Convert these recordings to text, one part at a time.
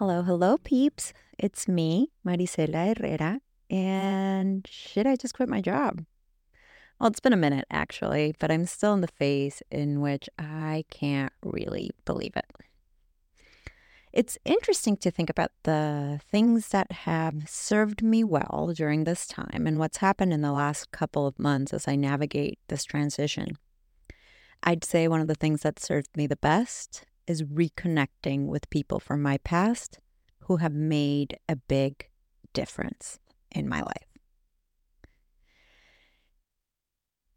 Hello, hello, peeps. It's me, Maricella Herrera. And should I just quit my job? Well, it's been a minute actually, but I'm still in the phase in which I can't really believe it. It's interesting to think about the things that have served me well during this time and what's happened in the last couple of months as I navigate this transition. I'd say one of the things that served me the best is reconnecting with people from my past who have made a big difference in my life.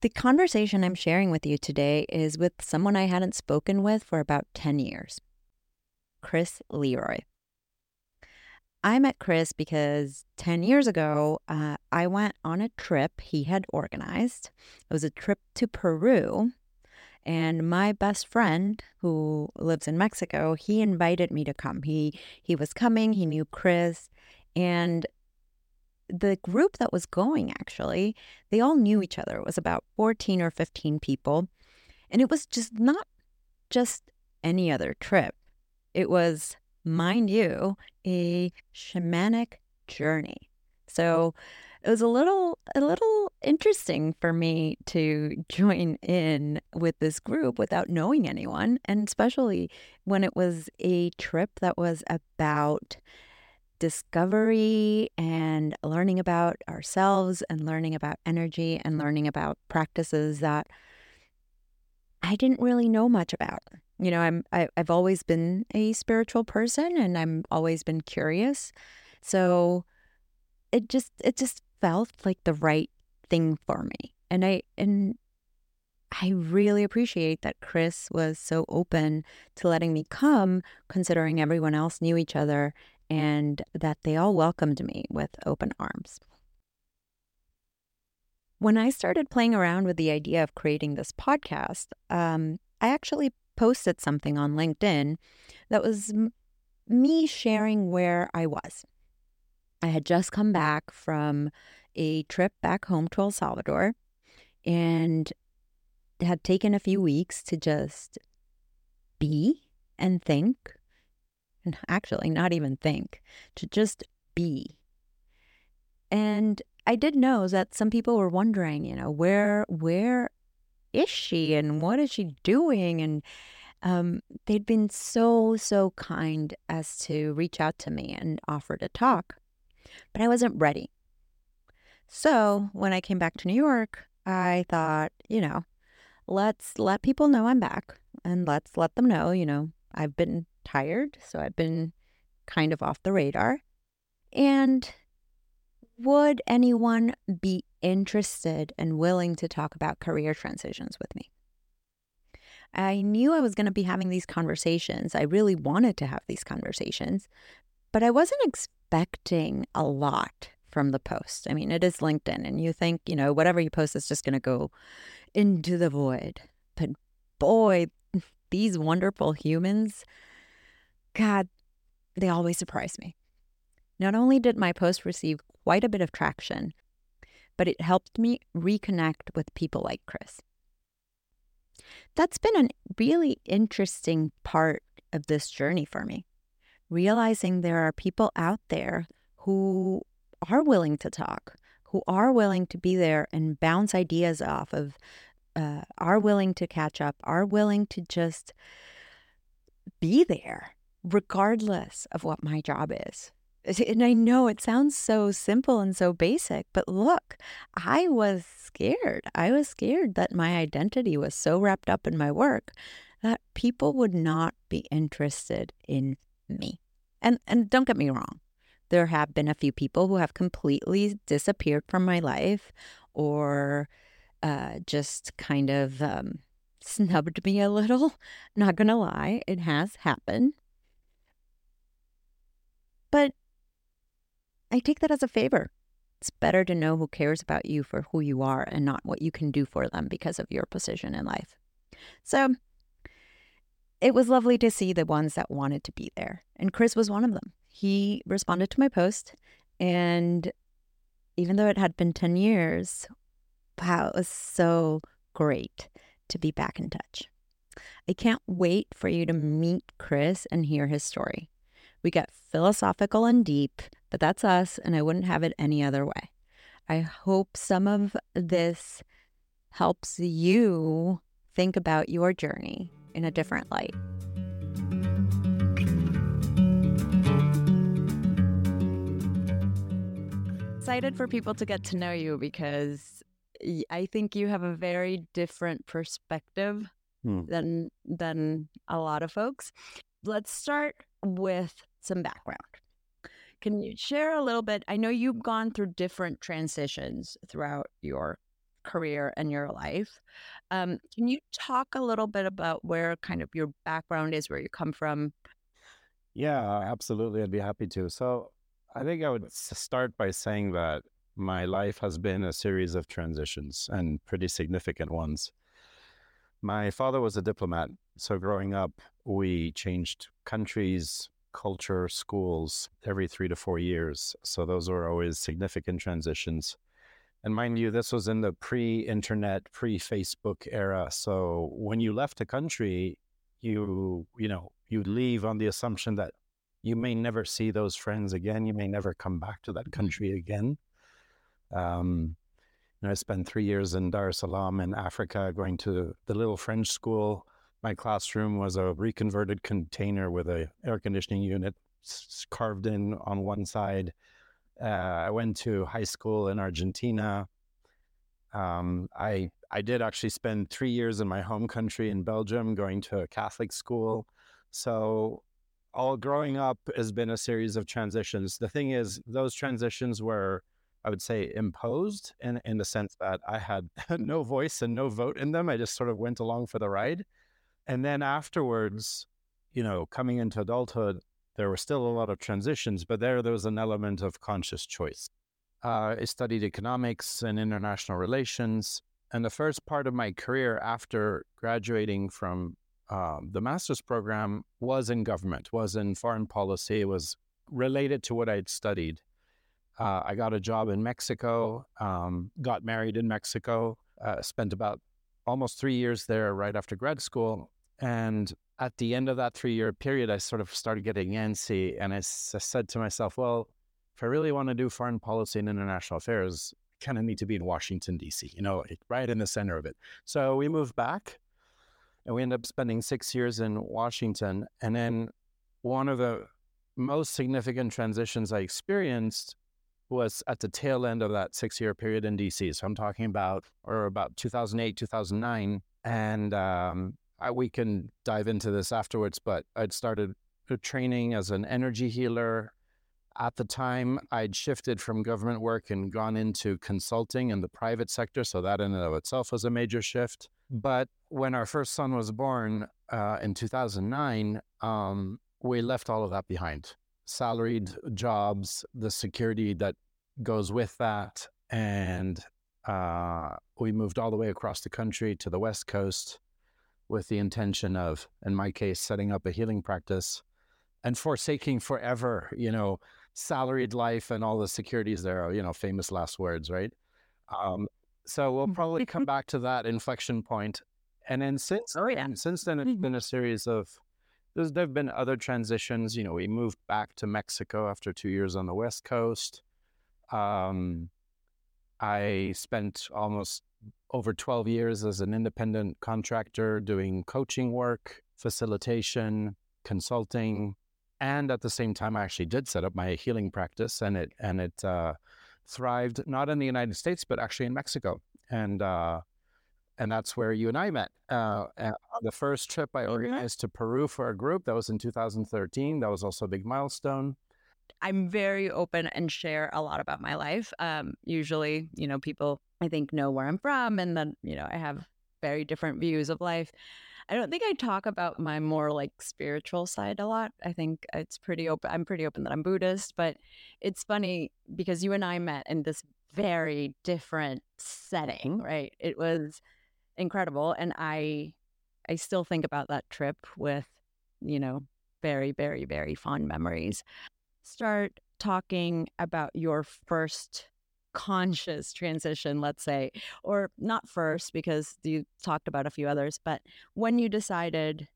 The conversation I'm sharing with you today is with someone I hadn't spoken with for about 10 years Chris Leroy. I met Chris because 10 years ago, uh, I went on a trip he had organized. It was a trip to Peru and my best friend, who lives in Mexico, he invited me to come. He he was coming. He knew Chris, and the group that was going actually, they all knew each other. It was about fourteen or fifteen people, and it was just not just any other trip. It was, mind you, a shamanic journey. So it was a little a little interesting for me to join in with this group without knowing anyone and especially when it was a trip that was about discovery and learning about ourselves and learning about energy and learning about practices that I didn't really know much about. You know, I'm I, I've always been a spiritual person and I'm always been curious. So it just it just felt like the right thing for me. And I and I really appreciate that Chris was so open to letting me come, considering everyone else knew each other and that they all welcomed me with open arms. When I started playing around with the idea of creating this podcast, um, I actually posted something on LinkedIn that was m- me sharing where I was. I had just come back from a trip back home to El Salvador and had taken a few weeks to just be and think. And actually, not even think, to just be. And I did know that some people were wondering, you know, where where is she and what is she doing? And um, they'd been so so kind as to reach out to me and offer to talk but I wasn't ready. So when I came back to New York, I thought, you know, let's let people know I'm back and let's let them know, you know, I've been tired. So I've been kind of off the radar. And would anyone be interested and willing to talk about career transitions with me? I knew I was going to be having these conversations. I really wanted to have these conversations, but I wasn't expecting a lot from the post. I mean, it is LinkedIn, and you think, you know, whatever you post is just going to go into the void. But boy, these wonderful humans, God, they always surprise me. Not only did my post receive quite a bit of traction, but it helped me reconnect with people like Chris. That's been a really interesting part of this journey for me realizing there are people out there who are willing to talk, who are willing to be there and bounce ideas off of, uh, are willing to catch up, are willing to just be there, regardless of what my job is. And I know it sounds so simple and so basic, but look, I was scared. I was scared that my identity was so wrapped up in my work that people would not be interested in me. And and don't get me wrong. There have been a few people who have completely disappeared from my life or uh, just kind of um, snubbed me a little. Not to lie, it has happened. But I take that as a favor. It's better to know who cares about you for who you are and not what you can do for them because of your position in life. So it was lovely to see the ones that wanted to be there. And Chris was one of them. He responded to my post. And even though it had been 10 years, wow, it was so great to be back in touch. I can't wait for you to meet Chris and hear his story. We get philosophical and deep, but that's us, and I wouldn't have it any other way. I hope some of this helps you think about your journey in a different light. Excited for people to get to know you because I think you have a very different perspective hmm. than than a lot of folks. Let's start with some background. Can you share a little bit? I know you've gone through different transitions throughout your career and your life. Um, can you talk a little bit about where kind of your background is, where you come from? Yeah, absolutely. I'd be happy to. So I think I would start by saying that my life has been a series of transitions and pretty significant ones. My father was a diplomat. So growing up, we changed countries, culture, schools every three to four years. So those were always significant transitions. And mind you, this was in the pre internet, pre Facebook era. So when you left a country, you, you know, you leave on the assumption that you may never see those friends again. You may never come back to that country again. Um, you know, I spent three years in Dar es Salaam in Africa, going to the little French school. My classroom was a reconverted container with a air conditioning unit carved in on one side. Uh, I went to high school in Argentina. Um, I I did actually spend three years in my home country in Belgium, going to a Catholic school. So all growing up has been a series of transitions. The thing is, those transitions were, I would say, imposed in in the sense that I had no voice and no vote in them. I just sort of went along for the ride. And then afterwards, you know, coming into adulthood, there were still a lot of transitions, but there there was an element of conscious choice. Uh, I studied economics and international relations, and the first part of my career after graduating from um, the master's program was in government, was in foreign policy. It was related to what I'd studied. Uh, I got a job in Mexico, um, got married in Mexico, uh, spent about almost three years there right after grad school. And at the end of that three year period, I sort of started getting antsy. And I, s- I said to myself, well, if I really want to do foreign policy and international affairs, I kind of need to be in Washington, D.C., you know, right in the center of it. So we moved back and we ended up spending six years in Washington. And then one of the most significant transitions I experienced was at the tail end of that six year period in DC. So I'm talking about, or about 2008, 2009. And um, I, we can dive into this afterwards, but I'd started training as an energy healer. At the time, I'd shifted from government work and gone into consulting in the private sector. So that in and of itself was a major shift. But when our first son was born uh, in 2009, um, we left all of that behind. Salaried jobs, the security that goes with that. And uh, we moved all the way across the country to the West Coast with the intention of, in my case, setting up a healing practice and forsaking forever, you know, salaried life and all the securities there are, you know, famous last words, right? Um, so we'll mm. probably come back to that inflection point. And then since oh, yeah. since then, it's mm-hmm. been a series of there's there've been other transitions. You know, we moved back to Mexico after two years on the West Coast. Um, I spent almost over 12 years as an independent contractor doing coaching work, facilitation, consulting, and at the same time, I actually did set up my healing practice, and it and it uh, thrived not in the United States but actually in Mexico, and uh, and that's where you and I met. Uh, the first trip I organized to Peru for a group that was in 2013. That was also a big milestone. I'm very open and share a lot about my life. Um, usually, you know, people I think know where I'm from, and then you know I have very different views of life. I don't think I talk about my more like spiritual side a lot. I think it's pretty open. I'm pretty open that I'm Buddhist, but it's funny because you and I met in this very different setting, right? It was incredible, and I I still think about that trip with you know very very very fond memories. Start talking about your first conscious transition, let's say, or not first because you talked about a few others, but when you decided,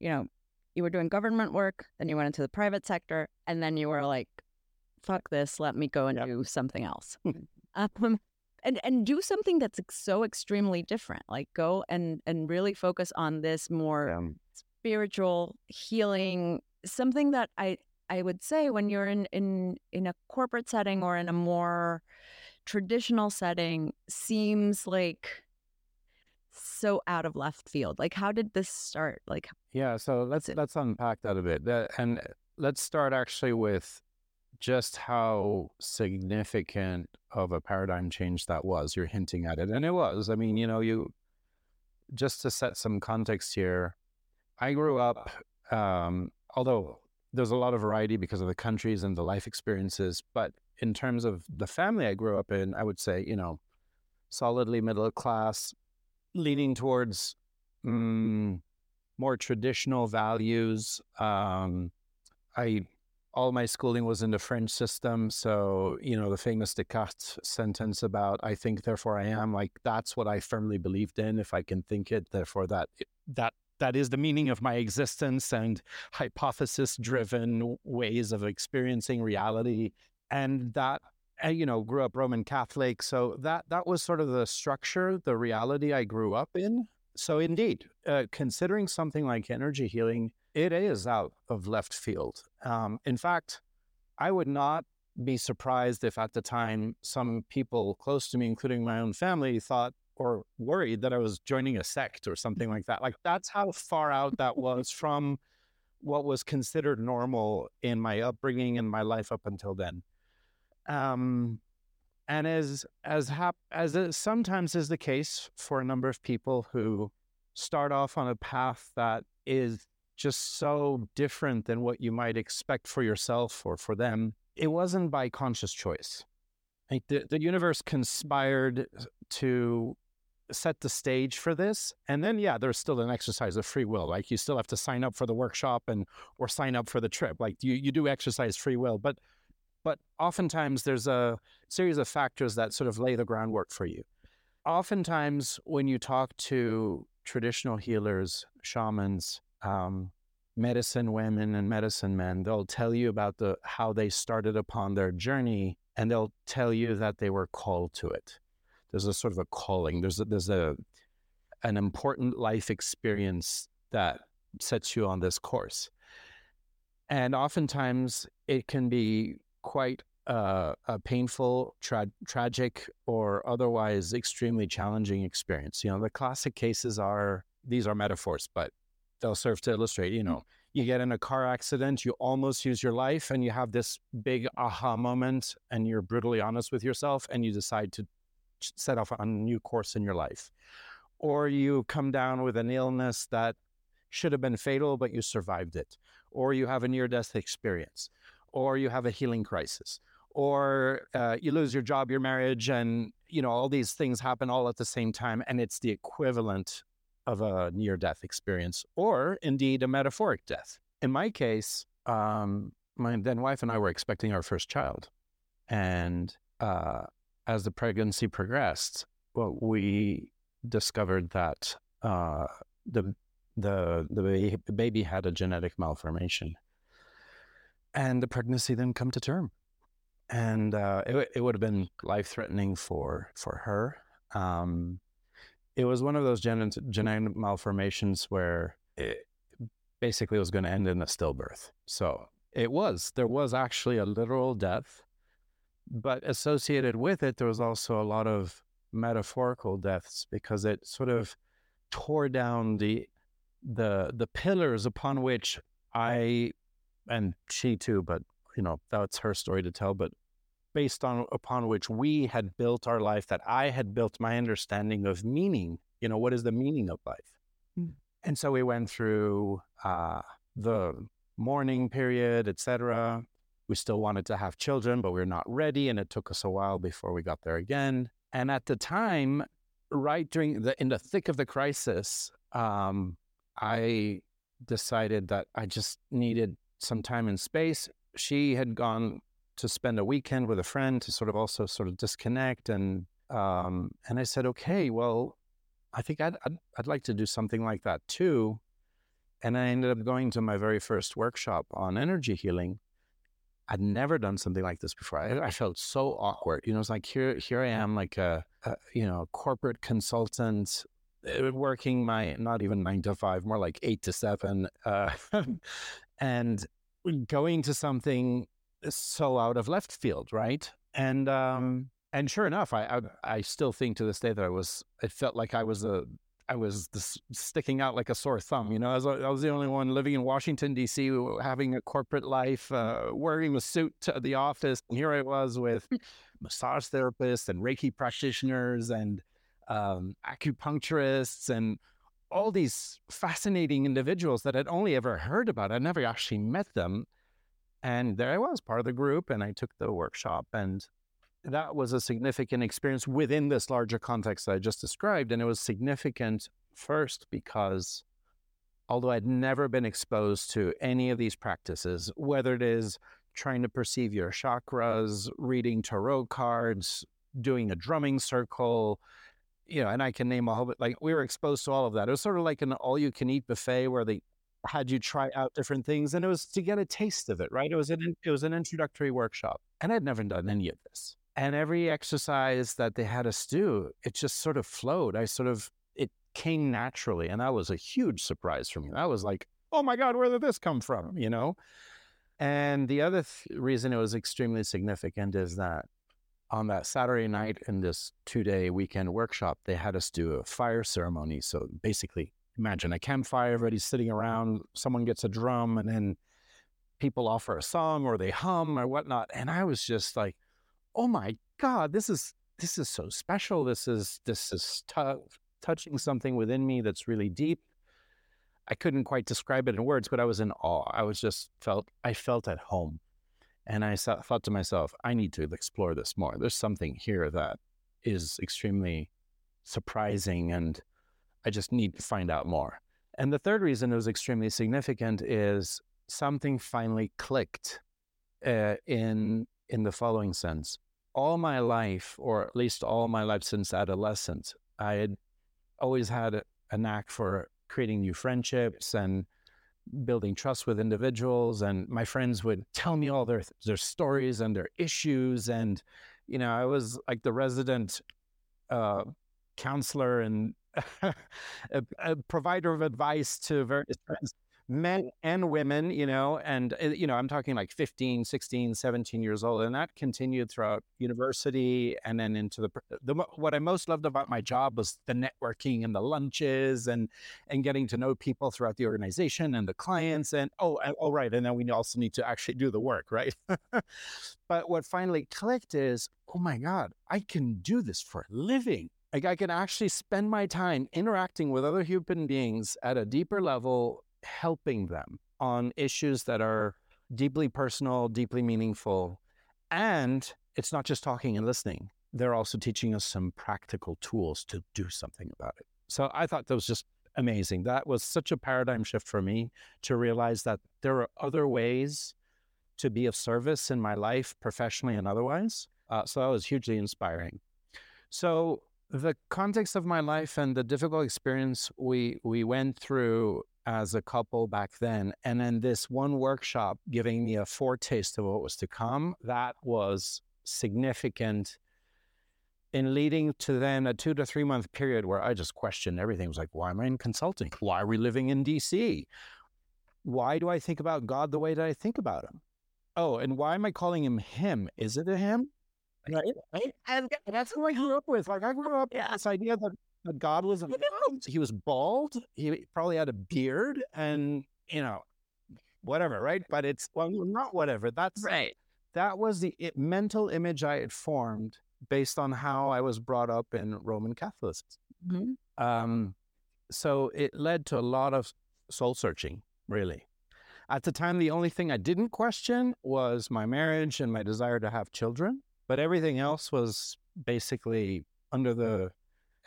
you know, you were doing government work, then you went into the private sector, and then you were like, fuck this, let me go and Yep. do something else. um, and and do something that's so extremely different. Like go and and really focus on this more Um, spiritual healing, something that I I would say when you're in in in a corporate setting or in a more traditional setting seems like so out of left field. Like how did this start? Like Yeah, so let's let's unpack that a bit. That, and let's start actually with just how significant of a paradigm change that was. You're hinting at it, and it was. I mean, you know, you just to set some context here. I grew up, um, although there's a lot of variety because of the countries and the life experiences, but in terms of the family I grew up in, I would say, you know, solidly middle class, leaning towards. mm more traditional values. Um, I all my schooling was in the French system, so you know the famous Descartes sentence about "I think, therefore I am." Like that's what I firmly believed in. If I can think it, therefore that that that is the meaning of my existence and hypothesis-driven ways of experiencing reality, and that. I, you know, grew up Roman Catholic, so that that was sort of the structure, the reality I grew up in so indeed, uh, considering something like energy healing, it is out of left field. Um, in fact, I would not be surprised if at the time some people close to me, including my own family, thought or worried that I was joining a sect or something like that. Like that's how far out that was from what was considered normal in my upbringing and my life up until then. Um, and as as hap- as it sometimes is the case for a number of people who start off on a path that is just so different than what you might expect for yourself or for them, it wasn't by conscious choice. Like the, the universe conspired to set the stage for this. And then yeah, there's still an exercise of free will. Like you still have to sign up for the workshop and or sign up for the trip. Like you you do exercise free will, but but oftentimes there's a series of factors that sort of lay the groundwork for you. Oftentimes, when you talk to traditional healers, shamans, um, medicine women, and medicine men, they'll tell you about the how they started upon their journey, and they'll tell you that they were called to it. There's a sort of a calling. There's a, there's a an important life experience that sets you on this course, and oftentimes it can be quite uh, a painful, tra- tragic, or otherwise extremely challenging experience. You know, the classic cases are these are metaphors, but they'll serve to illustrate. You know, you get in a car accident, you almost use your life, and you have this big aha moment, and you're brutally honest with yourself, and you decide to set off on a new course in your life. Or you come down with an illness that should have been fatal, but you survived it. Or you have a near death experience or you have a healing crisis, or uh, you lose your job, your marriage, and you know all these things happen all at the same time, and it's the equivalent of a near-death experience, or indeed a metaphoric death. In my case, um, my then wife and I were expecting our first child, and uh, as the pregnancy progressed, well, we discovered that uh, the the the baby had a genetic malformation. And the pregnancy then come to term. And uh, it, it would have been life threatening for for her. Um, it was one of those gen- genetic malformations where it basically was going to end in a stillbirth. So it was there was actually a literal death but associated with it there was also a lot of metaphorical deaths because it sort of tore down the the the pillars upon which i and she too, but you know, that's her story to tell. But based on upon which we had built our life, that I had built my understanding of meaning. You know, what is the meaning of life? Mm. And so we went through uh, the mourning period, etc. We still wanted to have children, but we are not ready, and it took us a while before we got there again. And at the time, right during the in the thick of the crisis, um, I decided that I just needed some time in space. She had gone to spend a weekend with a friend to sort of also sort of disconnect, and um, and I said, okay, well, I think I'd, I'd I'd like to do something like that too. And I ended up going to my very first workshop on energy healing. I'd never done something like this before. I, I felt so awkward. You know, it's like here, here I am, like a, a you know, corporate consultant, uh, working my not even nine to five, more like eight to seven, uh, and going to something so out of left field, right? And um, and sure enough, I, I, I still think to this day that I was. It felt like I was a I was this, sticking out like a sore thumb. You know, I was, I was the only one living in Washington D.C. having a corporate life, uh, wearing a suit to the office. And here I was with massage therapists and Reiki practitioners and um, acupuncturists and all these fascinating individuals that I'd only ever heard about. I'd never actually met them. And there I was, part of the group, and I took the workshop. And that was a significant experience within this larger context that I just described. And it was significant first because although I'd never been exposed to any of these practices, whether it is trying to perceive your chakras, reading tarot cards, doing a drumming circle, you know, and I can name a whole bit, like we were exposed to all of that. It was sort of like an all you can eat buffet where they had you try out different things and it was to get a taste of it, right? It was an, it was an introductory workshop and I'd never done any of this. And every exercise that they had us do, it just sort of flowed. I sort of, it came naturally. And that was a huge surprise for me. That was like, oh my God, where did this come from? You know? And the other th- reason it was extremely significant is that on that Saturday night in this two day weekend workshop, they had us do a fire ceremony. So basically, imagine a campfire, everybody's sitting around, someone gets a drum, and then people offer a song or they hum or whatnot. And I was just like, oh my god, this is this is so special. This is this is t- touching something within me that's really deep. I couldn't quite describe it in words, but I was in awe. I was just felt I felt at home, and I thought to myself, I need to explore this more. There's something here that is extremely surprising, and I just need to find out more. And the third reason it was extremely significant is something finally clicked uh, in in the following sense all my life, or at least all my life since adolescence, I had always had a, a knack for creating new friendships and building trust with individuals. And my friends would tell me all their their stories and their issues. And you know, I was like the resident uh, counselor and a, a, provider of advice to various friends men and women, you know, and, uh, you know, I'm talking like 15, 16, 17 years old. And that continued throughout university and then into the, the, what I most loved about my job was the networking and the lunches and, and getting to know people throughout the organization and the clients. And, oh, oh, right. And then we also need to actually do the work, right? but what finally clicked is, oh my God, I can do this for a living. Like I can actually spend my time interacting with other human beings at a deeper level helping them on issues that are deeply personal, deeply meaningful. And it's not just talking and listening, they're also teaching us some practical tools to do something about it. So I thought that was just amazing. That was such a paradigm shift for me to realize that there are other ways to be of service in my life, professionally and otherwise. Uh, so that was hugely inspiring. So the context of my life and the difficult experience we we went through as a couple back then. And then this one workshop giving me a foretaste of what was to come, that was significant in leading to then a two to three month period where I just questioned everything. It was like, why am I in consulting? Why are we living in DC? Why do I think about God the way that I think about him? Oh, and why am I calling him him? Is it a him? Right? right? And that's what I grew up with. Like I grew up yeah. with this idea that that God was he was bald. He probably had a beard, and you know, whatever, right? But it's well, not whatever. That's right. That was the it, mental image I had formed based on how I was brought up in Roman Catholicism. Mm-hmm. Um, so it led to a lot of soul searching, really. At the time, the only thing I didn't question was my marriage and my desire to have children, but everything else was basically under the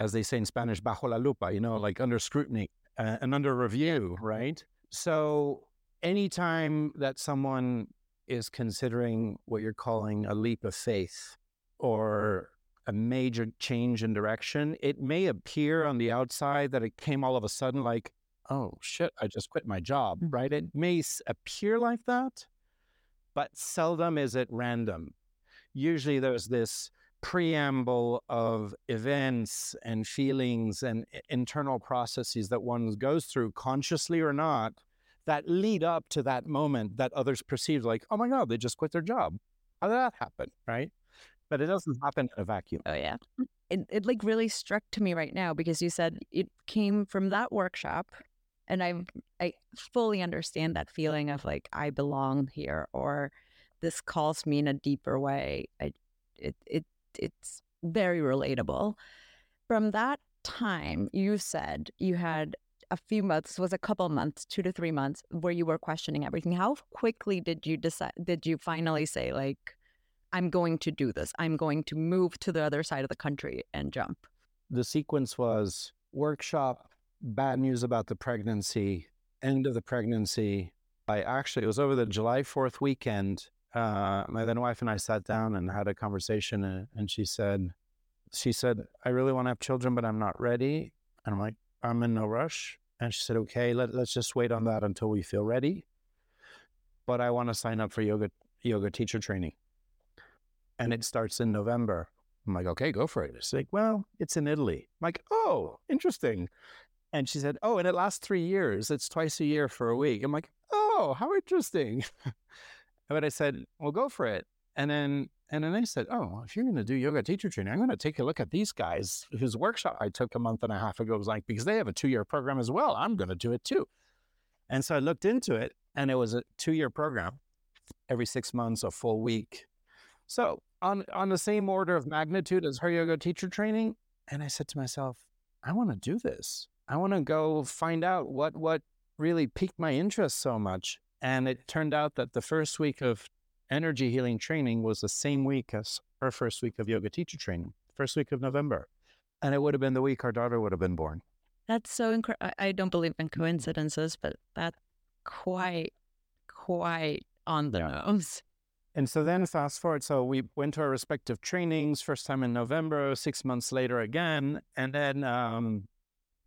as they say in Spanish, bajo la lupa, you know, like under scrutiny uh, and under review, right? So anytime that someone is considering what you're calling a leap of faith or a major change in direction, it may appear on the outside that it came all of a sudden like, oh shit, I just quit my job, right? It may appear like that, but seldom is it random. Usually there's this preamble of events and feelings and eh, internal processes that one goes through, consciously or not, that lead up to that moment that others perceive like, oh my God, they just quit their job. How did that happen? Right. But it doesn't happen in a vacuum. Oh, yeah. It, it like really struck to me right now because you said it came from that workshop. And I I fully understand that feeling of like I belong here or this calls me in a deeper way. I it it it's very relatable. From that time, you said you had a few months, was a couple months, two to three months, where you were questioning everything. How quickly did you decide? Did you finally say like, "I'm going to do this. I'm going to move to the other side of the country and jump"? The sequence was workshop, bad news about the pregnancy, end of the pregnancy. I actually it was over the July Fourth weekend uh, my then wife and I sat down and had a conversation, and, and she said, she said, I really want to have children, but I'm not ready. And I'm like, I'm in no rush. And she said, okay, let, let's just wait on that until we feel ready. But I want to sign up for yoga yoga teacher training. And it starts in November. I'm like, okay, go for it. She's like, well, it's in Italy. I'm like, oh, interesting. And she said, oh, and it lasts three years. It's twice a year for a week. I'm like, oh, how interesting. But I said, well, go for it. And then and then they said, oh, if you're going to do yoga teacher training, I'm going to take a look at these guys whose workshop I took a month and a half ago was like, because they have a two year program as well. I'm going to do it too. And so I looked into it and it was a two year program, every six months, a full week. So on, on the same order of magnitude as her yoga teacher training. And I said to myself, I want to do this. I want to go find out what, what really piqued my interest so much. And it turned out that the first week of energy healing training was the same week as our first week of yoga teacher training, first week of November. And it would have been the week our daughter would have been born. That's so incredible. I don't believe in coincidences, but that's quite, quite on the nose. And so then fast forward. So we went to our respective trainings, first time in November, six months later again. And then um,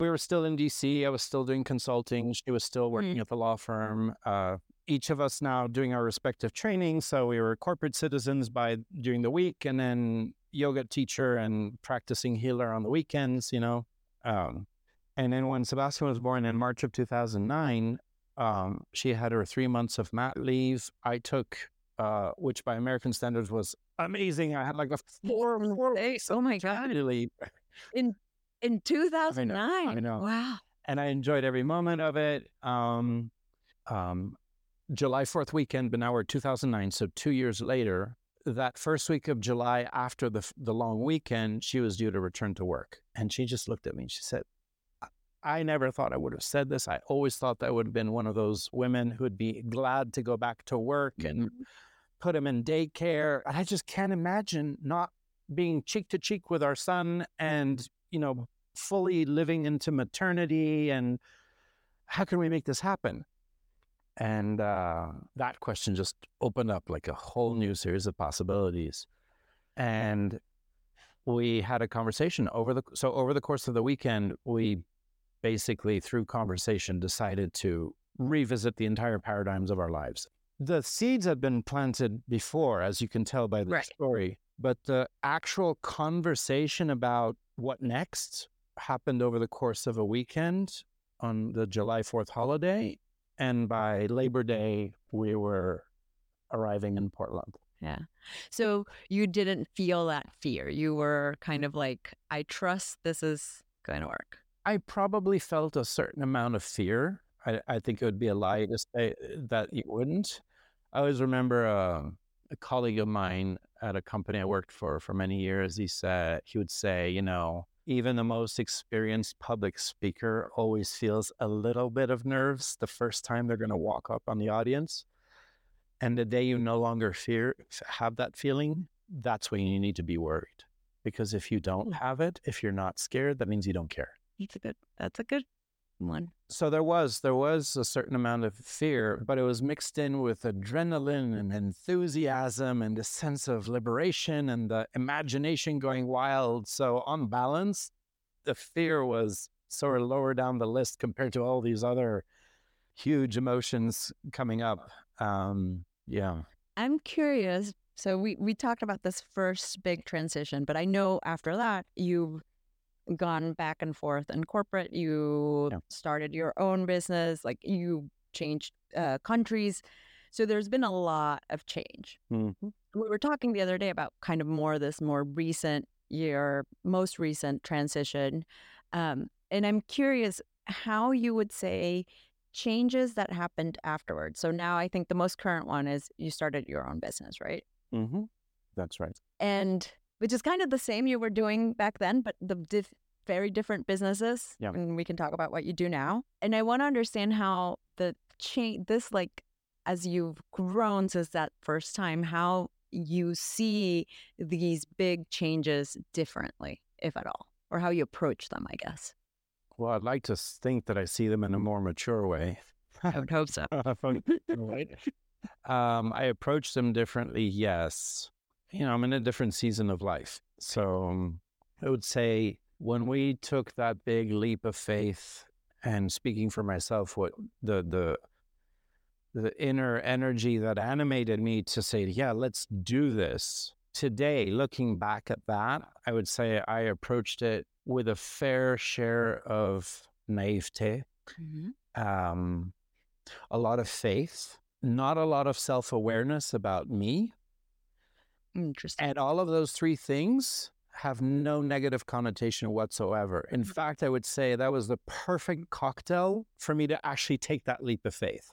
we were still in DC. I was still doing consulting. She was still working mm. at the law firm. Uh, each of us now doing our respective training. So we were corporate citizens by during the week, and then yoga teacher and practicing healer on the weekends. You know, um, and then when Sebastian was born in March of 2009, um, she had her three months of mat leave. I took, uh, which by American standards was amazing. I had like a four, four days. Oh my god! Leave. In in 2009. I know, I know. Wow. And I enjoyed every moment of it. Um, um, July 4th weekend, but now we're 2009. So two years later, that first week of July after the, the long weekend, she was due to return to work. And she just looked at me and she said, I never thought I would have said this. I always thought that would have been one of those women who would be glad to go back to work and mm-hmm. put him in daycare. I just can't imagine not being cheek to cheek with our son and, you know, fully living into maternity and how can we make this happen? And uh, that question just opened up like a whole new series of possibilities. And we had a conversation over the so over the course of the weekend, we basically through conversation decided to revisit the entire paradigms of our lives. The seeds had been planted before, as you can tell by the right. story, but the actual conversation about what next happened over the course of a weekend on the July 4th holiday. And by Labor Day, we were arriving in Portland. Yeah. So you didn't feel that fear. You were kind of like, I trust this is going to work. I probably felt a certain amount of fear. I, I think it would be a lie to say that you wouldn't. I always remember uh, a colleague of mine at a company I worked for for many years. He said, he would say, you know, even the most experienced public speaker always feels a little bit of nerves the first time they're going to walk up on the audience. And the day you no longer fear have that feeling, that's when you need to be worried. Because if you don't hmm. have it, if you're not scared, that means you don't care. That's a good that's a good one. So there was there was a certain amount of fear, but it was mixed in with adrenaline and enthusiasm and a sense of liberation and the imagination going wild. So on balance, the fear was sort of lower down the list compared to all these other huge emotions coming up. Um, yeah. I'm curious. So we we talked about this first big transition, but I know after that you've gone back and forth in corporate. You Yeah. started your own business, like you changed uh, countries. So there's been a lot of change. Mhm. We were talking the other day about kind of more this more recent year, most recent transition. Um, and I'm curious how you would say changes that happened afterwards. So now I think the most current one is you started your own business, right? Mm-hmm. That's right. And which is kind of the same you were doing back then, but the diff- very different businesses. Yeah. And we can talk about what you do now. And I want to understand how the change, this like, as you've grown since that first time, how you see these big changes differently, if at all, or how you approach them, I guess. Well, I'd like to think that I see them in a more mature way. I would hope so. right. Um, I approach them differently. Yes. You know, I'm in a different season of life. So um, I would say when we took that big leap of faith and speaking for myself, what the, the, the inner energy that animated me to say, yeah, let's do this. Today, looking back at that, I would say I approached it with a fair share of naivete, um, a lot of faith, not a lot of self awareness about me. Interesting. And all of those three things have no negative connotation whatsoever. In fact, I would say that was the perfect cocktail for me to actually take that leap of faith.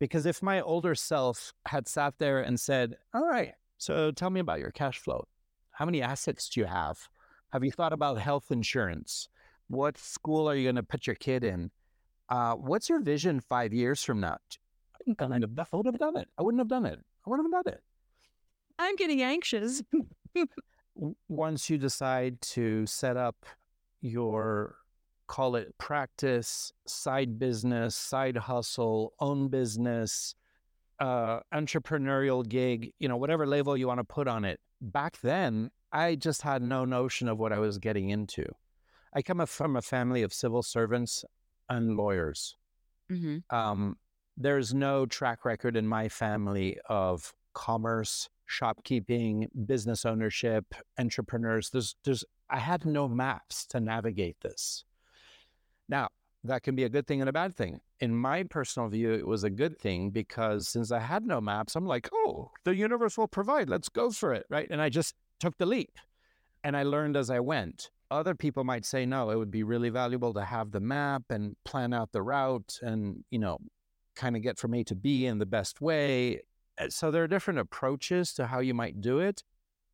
Because if my older self had sat there and said, All right, so tell me about your cash flow. How many assets do you have? Have you thought about health insurance? What school are you going to put your kid in? Uh, what's your vision five years from now? I wouldn't have I would have done it. I wouldn't have done it. I wouldn't have done it I'm getting anxious. once you decide to set up your call it practice side business side hustle own business uh entrepreneurial gig you know whatever label you want to put on it back then i just had no notion of what i was getting into. I come from a family of civil servants and lawyers. Hmm um, there's no track record in my family of commerce, shopkeeping, business ownership, entrepreneurs. There's, there's, I had no maps to navigate this. Now, that can be a good thing and a bad thing. In my personal view, it was a good thing because since I had no maps, I'm like, oh, the universe will provide. Let's go for it. Right. And I just took the leap and I learned as I went. Other people might say, no, it would be really valuable to have the map and plan out the route and, you know, kind of get from A to B in the best way. Uh, So there are different approaches to how you might do it.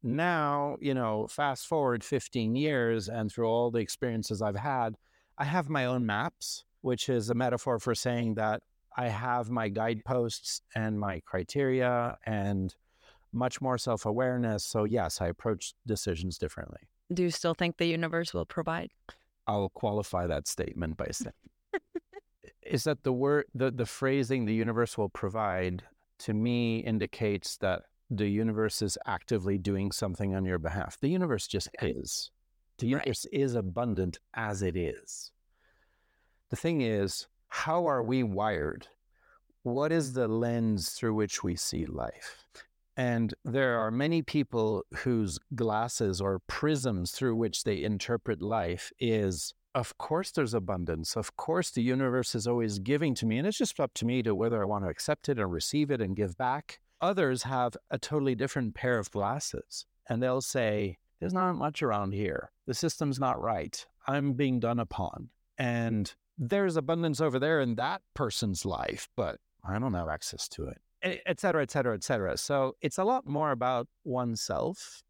Now, you know, fast forward 15 years and through all the experiences I've had, I have my own maps, which is a metaphor for saying that I have my guideposts and my criteria and much more self awareness. So, yes, I approach decisions differently. Do you still think the universe will provide? I'll qualify that statement by saying is that the word the, the phrasing the universe will provide to me indicates that the universe is actively doing something on your behalf. The universe just is. The Right. universe is abundant as it is. The thing is, how are we wired? What is the lens through which we see life? And there are many people whose glasses or prisms through which they interpret life is of course there's abundance. Of course the universe is always giving to me. And it's just up to me to whether I want to accept it and receive it and give back. Others have a totally different pair of glasses and they'll say, There's not much around here. The system's not right. I'm being done upon. And there's abundance over there in that person's life, but I don't have access to it, et cetera, et cetera, et cetera. So it's a lot more about oneself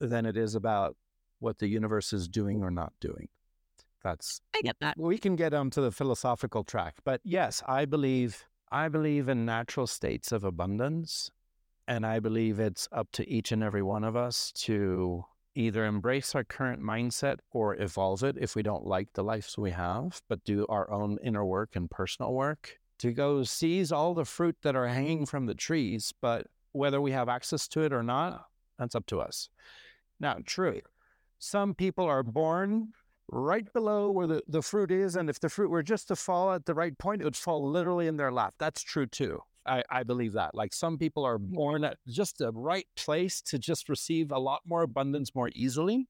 than it is about what the universe is doing or not doing. That's I get that. we can get onto the philosophical track, but yes, I believe I believe in natural states of abundance, and I believe it's up to each and every one of us to either embrace our current mindset or evolve it if we don't like the lives we have, but do our own inner work and personal work to go seize all the fruit that are hanging from the trees, but whether we have access to it or not, that's up to us. Now, true. Some people are born right below where the, the fruit is. And if the fruit were just to fall at the right point, it would fall literally in their lap. That's true too. I, I believe that. Like some people are born at just the right place to just receive a lot more abundance more easily.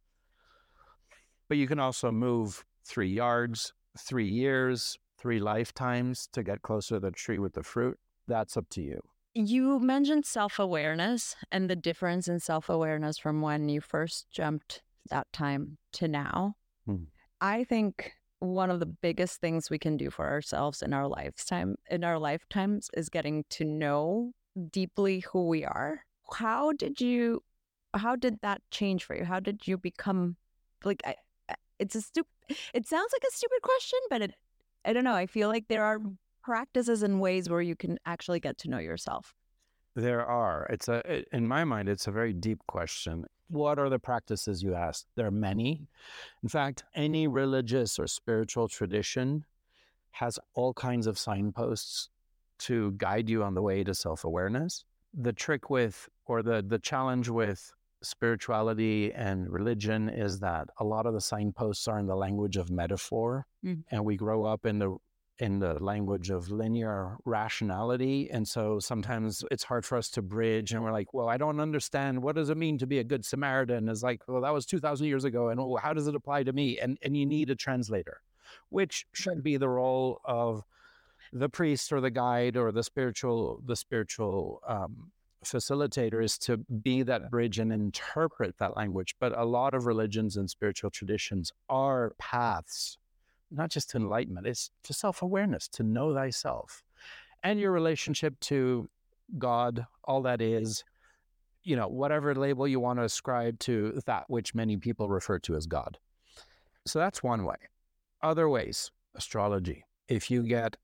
But you can also move three yards, three years, three lifetimes to get closer to the tree with the fruit. That's up to you. You mentioned self awareness and the difference in self awareness from when you first jumped that time to now. Hmm. I think one of the biggest things we can do for ourselves in our lifetime in our lifetimes is getting to know deeply who we are. How did you how did that change for you? How did you become like I, it's a stupid it sounds like a stupid question, but it I don't know. I feel like there are practices and ways where you can actually get to know yourself? There are. It's a in my mind, it's a very deep question. What are the practices you ask? There are many. In fact, any religious or spiritual tradition has all kinds of signposts to guide you on the way to self-awareness. The trick with or the the challenge with spirituality and religion is that a lot of the signposts are in the language of metaphor mm-hmm. and we grow up in the in the language of linear rationality. And so sometimes it's hard for us to bridge. And we're like, well, I don't understand. What does it mean to be a good Samaritan? Is like, well, that was 2,000 years ago. And how does it apply to me? And, and you need a translator, which should be the role of the priest or the guide or the spiritual, the spiritual um, facilitator is to be that bridge and interpret that language. But a lot of religions and spiritual traditions are paths not just to enlightenment, it's to self awareness, to know thyself and your relationship to God, all that is, you know, whatever label you want to ascribe to that which many people refer to as God. So that's one way. Other ways, astrology. If you get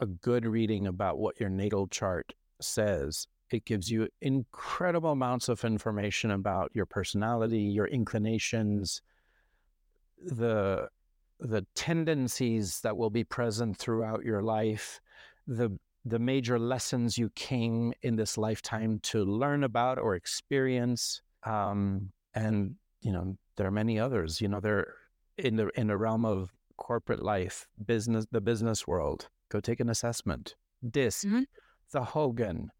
a good reading about what your natal chart says, it gives you incredible amounts of information about your personality, your inclinations, the the tendencies that will be present throughout your life, the the major lessons you came in this lifetime to learn about or experience, um, and you know there are many others. You know, they're in the in the realm of corporate life, business, the business world. Go take an assessment. DISC, mm-hmm. the Hogan,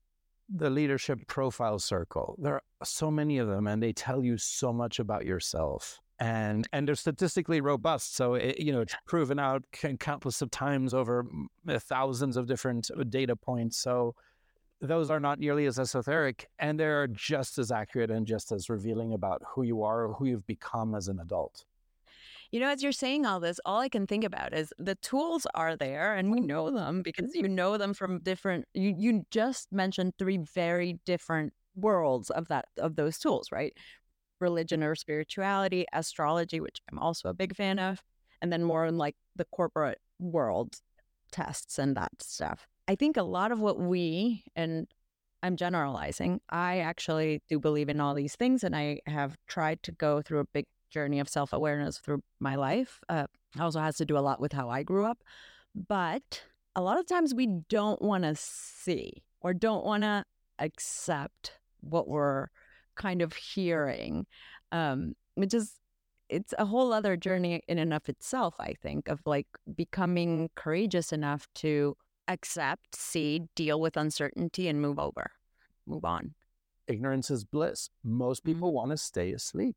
the leadership profile circle. There are so many of them, and they tell you so much about yourself and and they're statistically robust. So it, you know it's proven out countless of times over thousands of different uh, data points. So those are not nearly as esoteric, and they're just as accurate and just as revealing about who you are or who you've become as an adult. You know, as you're saying all this, all I can think about is the tools are there and we know them because you know them from different you you just mentioned three very different worlds of that of those tools, right? Religion or spirituality, astrology, which I'm also a big fan of, and then more in like the corporate world tests and that stuff. I think a lot of what we, and I'm generalizing, I actually do believe in all these things, and I have tried to go through a big journey of self awareness through my life. Uh, also has to do a lot with how I grew up. But a lot of times we don't want to see or don't want to accept what we're kind of hearing, um, which is it's a whole other journey in and of itself. I think of like becoming courageous enough to accept, see, deal with uncertainty, and move over, move on. Ignorance is bliss. Most mm-hmm. people mm-hmm. want to stay asleep.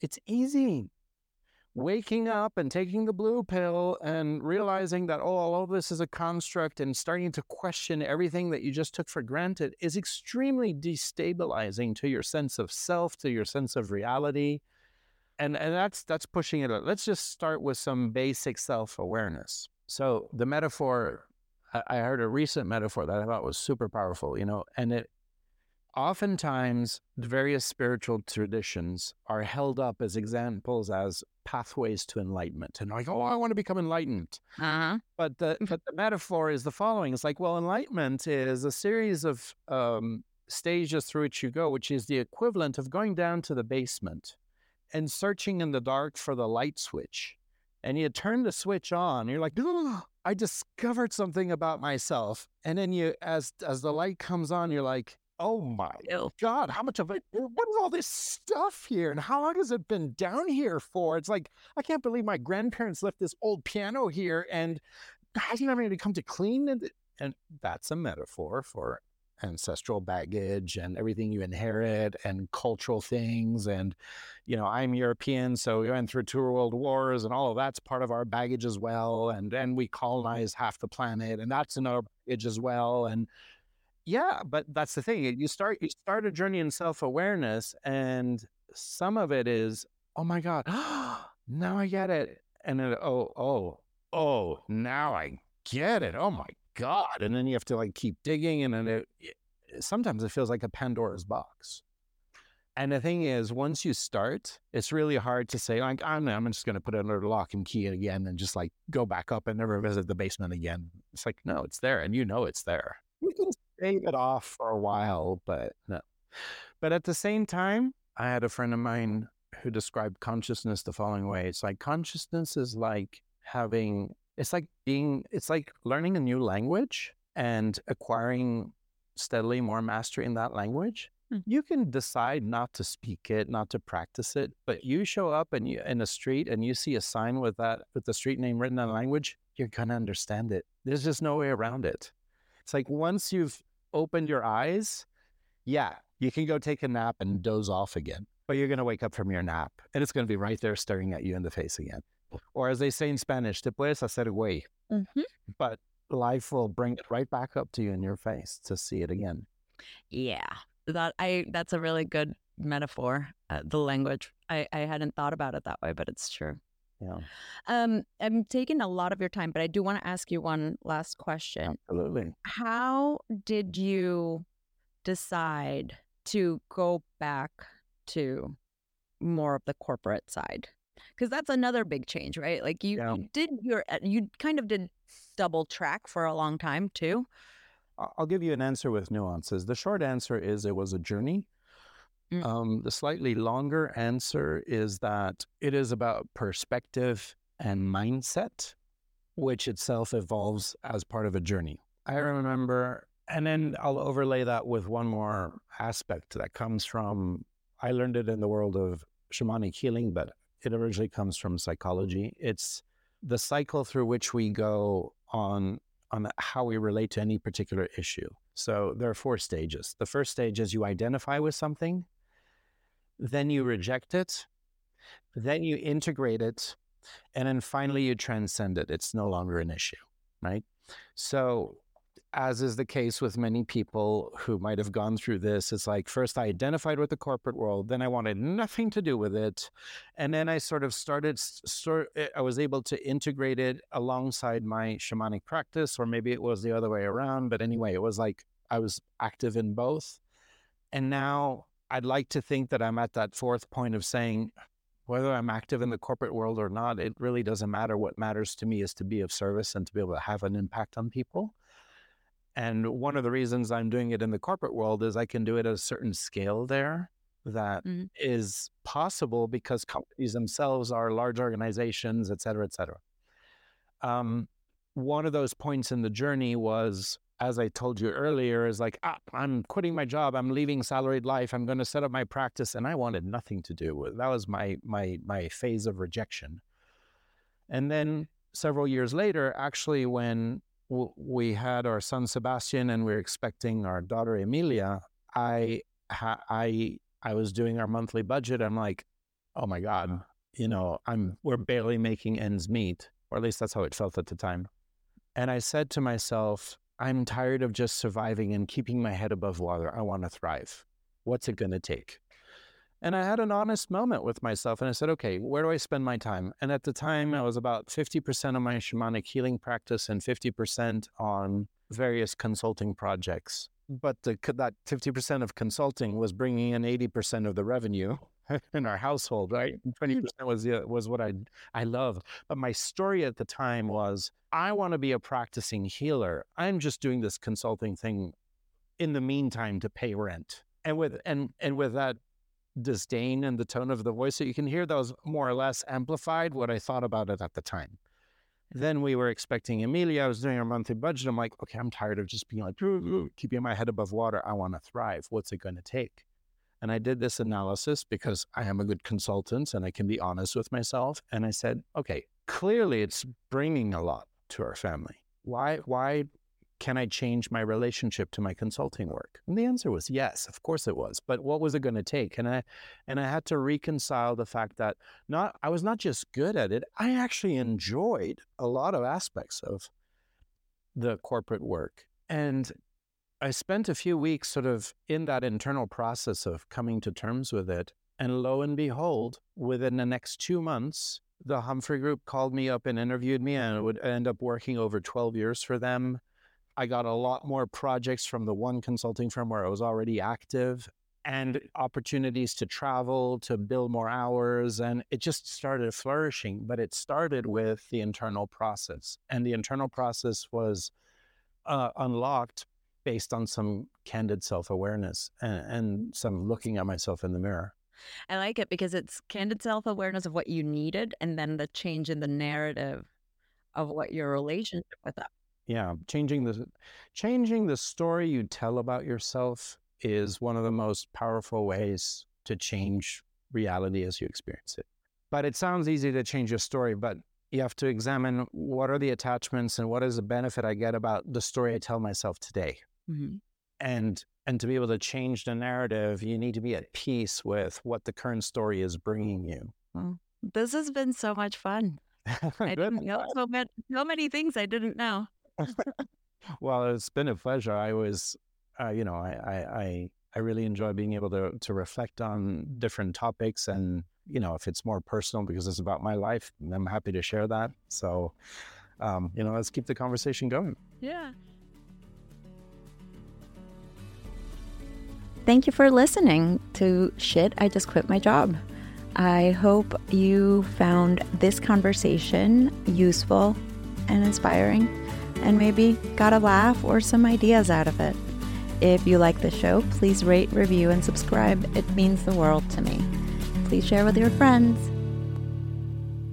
It's easy waking up and taking the blue pill and mm-hmm. realizing that, oh, all of this is a construct and starting to question everything that you just took for granted is extremely destabilizing to your sense of self, to your sense of reality. And, and that's that's pushing it. Up. Let's just start with some basic self-awareness. So the metaphor, I heard a recent metaphor that I thought was super powerful, you know, and it oftentimes the various spiritual traditions are held up as examples as pathways to enlightenment and like oh i want to become enlightened uh-huh. but the but the metaphor is the following it's like well enlightenment is a series of um, stages through which you go which is the equivalent of going down to the basement and searching in the dark for the light switch and you turn the switch on you're like oh, i discovered something about myself and then you as as the light comes on you're like oh my Ew. God, how much of it, what is all this stuff here? And how long has it been down here for? It's like, I can't believe my grandparents left this old piano here and hasn't anybody come to clean it. And that's a metaphor for ancestral baggage and everything you inherit and cultural things. And, you know, I'm European, so we went through two world wars and all of that's part of our baggage as well. And and we colonized half the planet and that's another baggage as well. And yeah, but that's the thing. You start you start a journey in self-awareness and some of it is, oh my God, now I get it. And then oh, oh, oh, now I get it. Oh my God. And then you have to like keep digging. And then it, sometimes it feels like a Pandora's box. And the thing is, once you start, it's really hard to say, like, I'm, I'm just going to put it under lock and key again and just like go back up and never visit the basement again. It's like, no, it's there. And you know it's there. Stave it off for a while, but no. But at the same time, I had a friend of mine who described consciousness the following way. It's like consciousness is like having it's like being it's like learning a new language and acquiring steadily more mastery in that language Mm. you can decide not to speak it not to practice it but you show up and you in a street and you see a sign with that with the street name written in a language you're gonna understand it there's just no way around it it's like once you've opened your eyes yeah you can go take a nap and doze off again but you're gonna wake up from your nap and it's gonna be right there staring at you in the face again or as they say in Spanish, te puedes hacer güey. Mhm. But life will bring it right back up to you in your face to see it again. Yeah, that I that's a really good metaphor. Uh, the language. I I hadn't thought about it that way, but it's true. Yeah, Um, I'm taking a lot of your time, but I do want to ask you one last question. absolutely. How did you decide to go back to more of the corporate side? Because that's another big change, right? Like you, Yeah. you did your, uh, you kind of did double track for a long time too. I'll give you an answer with nuances. The short answer is it was a journey. Mm. Um, the slightly longer answer is that it is about perspective and mindset, which itself evolves as part of a journey. I remember, and then I'll overlay that with one more aspect that comes from, I learned it in the world of shamanic healing, but it originally comes from psychology. It's the cycle through which we go on on how we relate to any particular issue. So there are four stages. The first stage is you identify with something, then you reject it, then you integrate it, and then finally you transcend it. It's no longer an issue, right? So, as is the case with many people who might have gone through this, it's like first I identified with the corporate world, then I wanted nothing to do with it. And then I sort of started, sort, eh, I was able to integrate it alongside my shamanic practice, or maybe it was the other way around. But anyway, it was like I was active in both. And now I'd like to think that I'm at that fourth point of saying, whether I'm active in the corporate world or not, it really doesn't matter. What matters to me is to be of service and to be able to have an impact on people. And one of the reasons I'm doing it in the corporate world is I can do it at a certain scale there that is Mhm. possible because companies themselves are large organizations, et cetera, et cetera. Um, one of those points in the journey was, as I told you earlier, is like, ah, I'm quitting my job. I'm leaving salaried life. I'm going to set up my practice. And I wanted nothing to do with that was my my my phase of rejection. And then several years later, actually, when w- we had our son Sebastian and we were expecting our daughter Emilia, I ha- I I was doing our monthly budget. I'm like, oh my god, you know, I'm we're barely making ends meet, or at least that's how it felt at the time. And I said to myself, I'm tired of just surviving and keeping my head above water. I want to thrive. What's it going to take? And I had an honest moment with myself and I said, okay, where do I spend my time? And at the time, I was about 50% of my shamanic healing practice and 50% on various consulting projects. But the, that 50% of consulting was bringing in 80% of the revenue in our household, right? 20% hmm. was, the, uh, was what I, I love. But my story at the time was I want to be a practicing healer. I'm just doing this consulting thing in the meantime to pay rent. And with and and with that disdain and the tone of the voice that you can hear, that was more or less amplified what I thought about it at the time. Then we were expecting Amelia. I was doing our monthly budget. I'm like, okay, I'm tired of just being like, keeping my head above water. I want to thrive. What's it going to take? And I did this analysis because I am a good consultant and I can be honest with myself. And I said, okay, clearly it's bringing a lot to our family. Why, why can I change my relationship to my consulting work? And the answer was yes, of course it was. But what was it going to take? And I and I had to reconcile the fact that not I was not just good at it, I actually enjoyed a lot of aspects of the corporate work. And I spent a few weeks sort of in that internal process of coming to terms with it. And lo and behold, within the next two months, the Humphrey Group called me up and interviewed me, and I would end up working over 12 years for them. I got a lot more projects from the one consulting firm where I was already active and opportunities to travel, to build more hours. And it just started flourishing. But it started with the internal process. And the internal process was uh, unlocked based on some candid self awareness and, and some looking at myself in the mirror. I like it because it's candid self awareness of what you needed and then the change in the narrative of what your relationship with that yeah changing the changing the story you tell about yourself is one of the most powerful ways to change reality as you experience it but it sounds easy to change your story but you have to examine what are the attachments and what is the benefit i get about the story i tell myself today mm-hmm. and and to be able to change the narrative you need to be at peace with what the current story is bringing you well, this has been so much fun I didn't know so many, so many things I didn't know. well, it's been a pleasure. I was, uh, you know, I, I, I, really enjoy being able to to reflect on different topics, and you know, if it's more personal because it's about my life, I'm happy to share that. So, um, you know, let's keep the conversation going. Yeah. Thank you for listening to Shit, I Just Quit My Job. I hope you found this conversation useful and inspiring and maybe got a laugh or some ideas out of it. If you like the show, please rate, review, and subscribe. It means the world to me. Please share with your friends.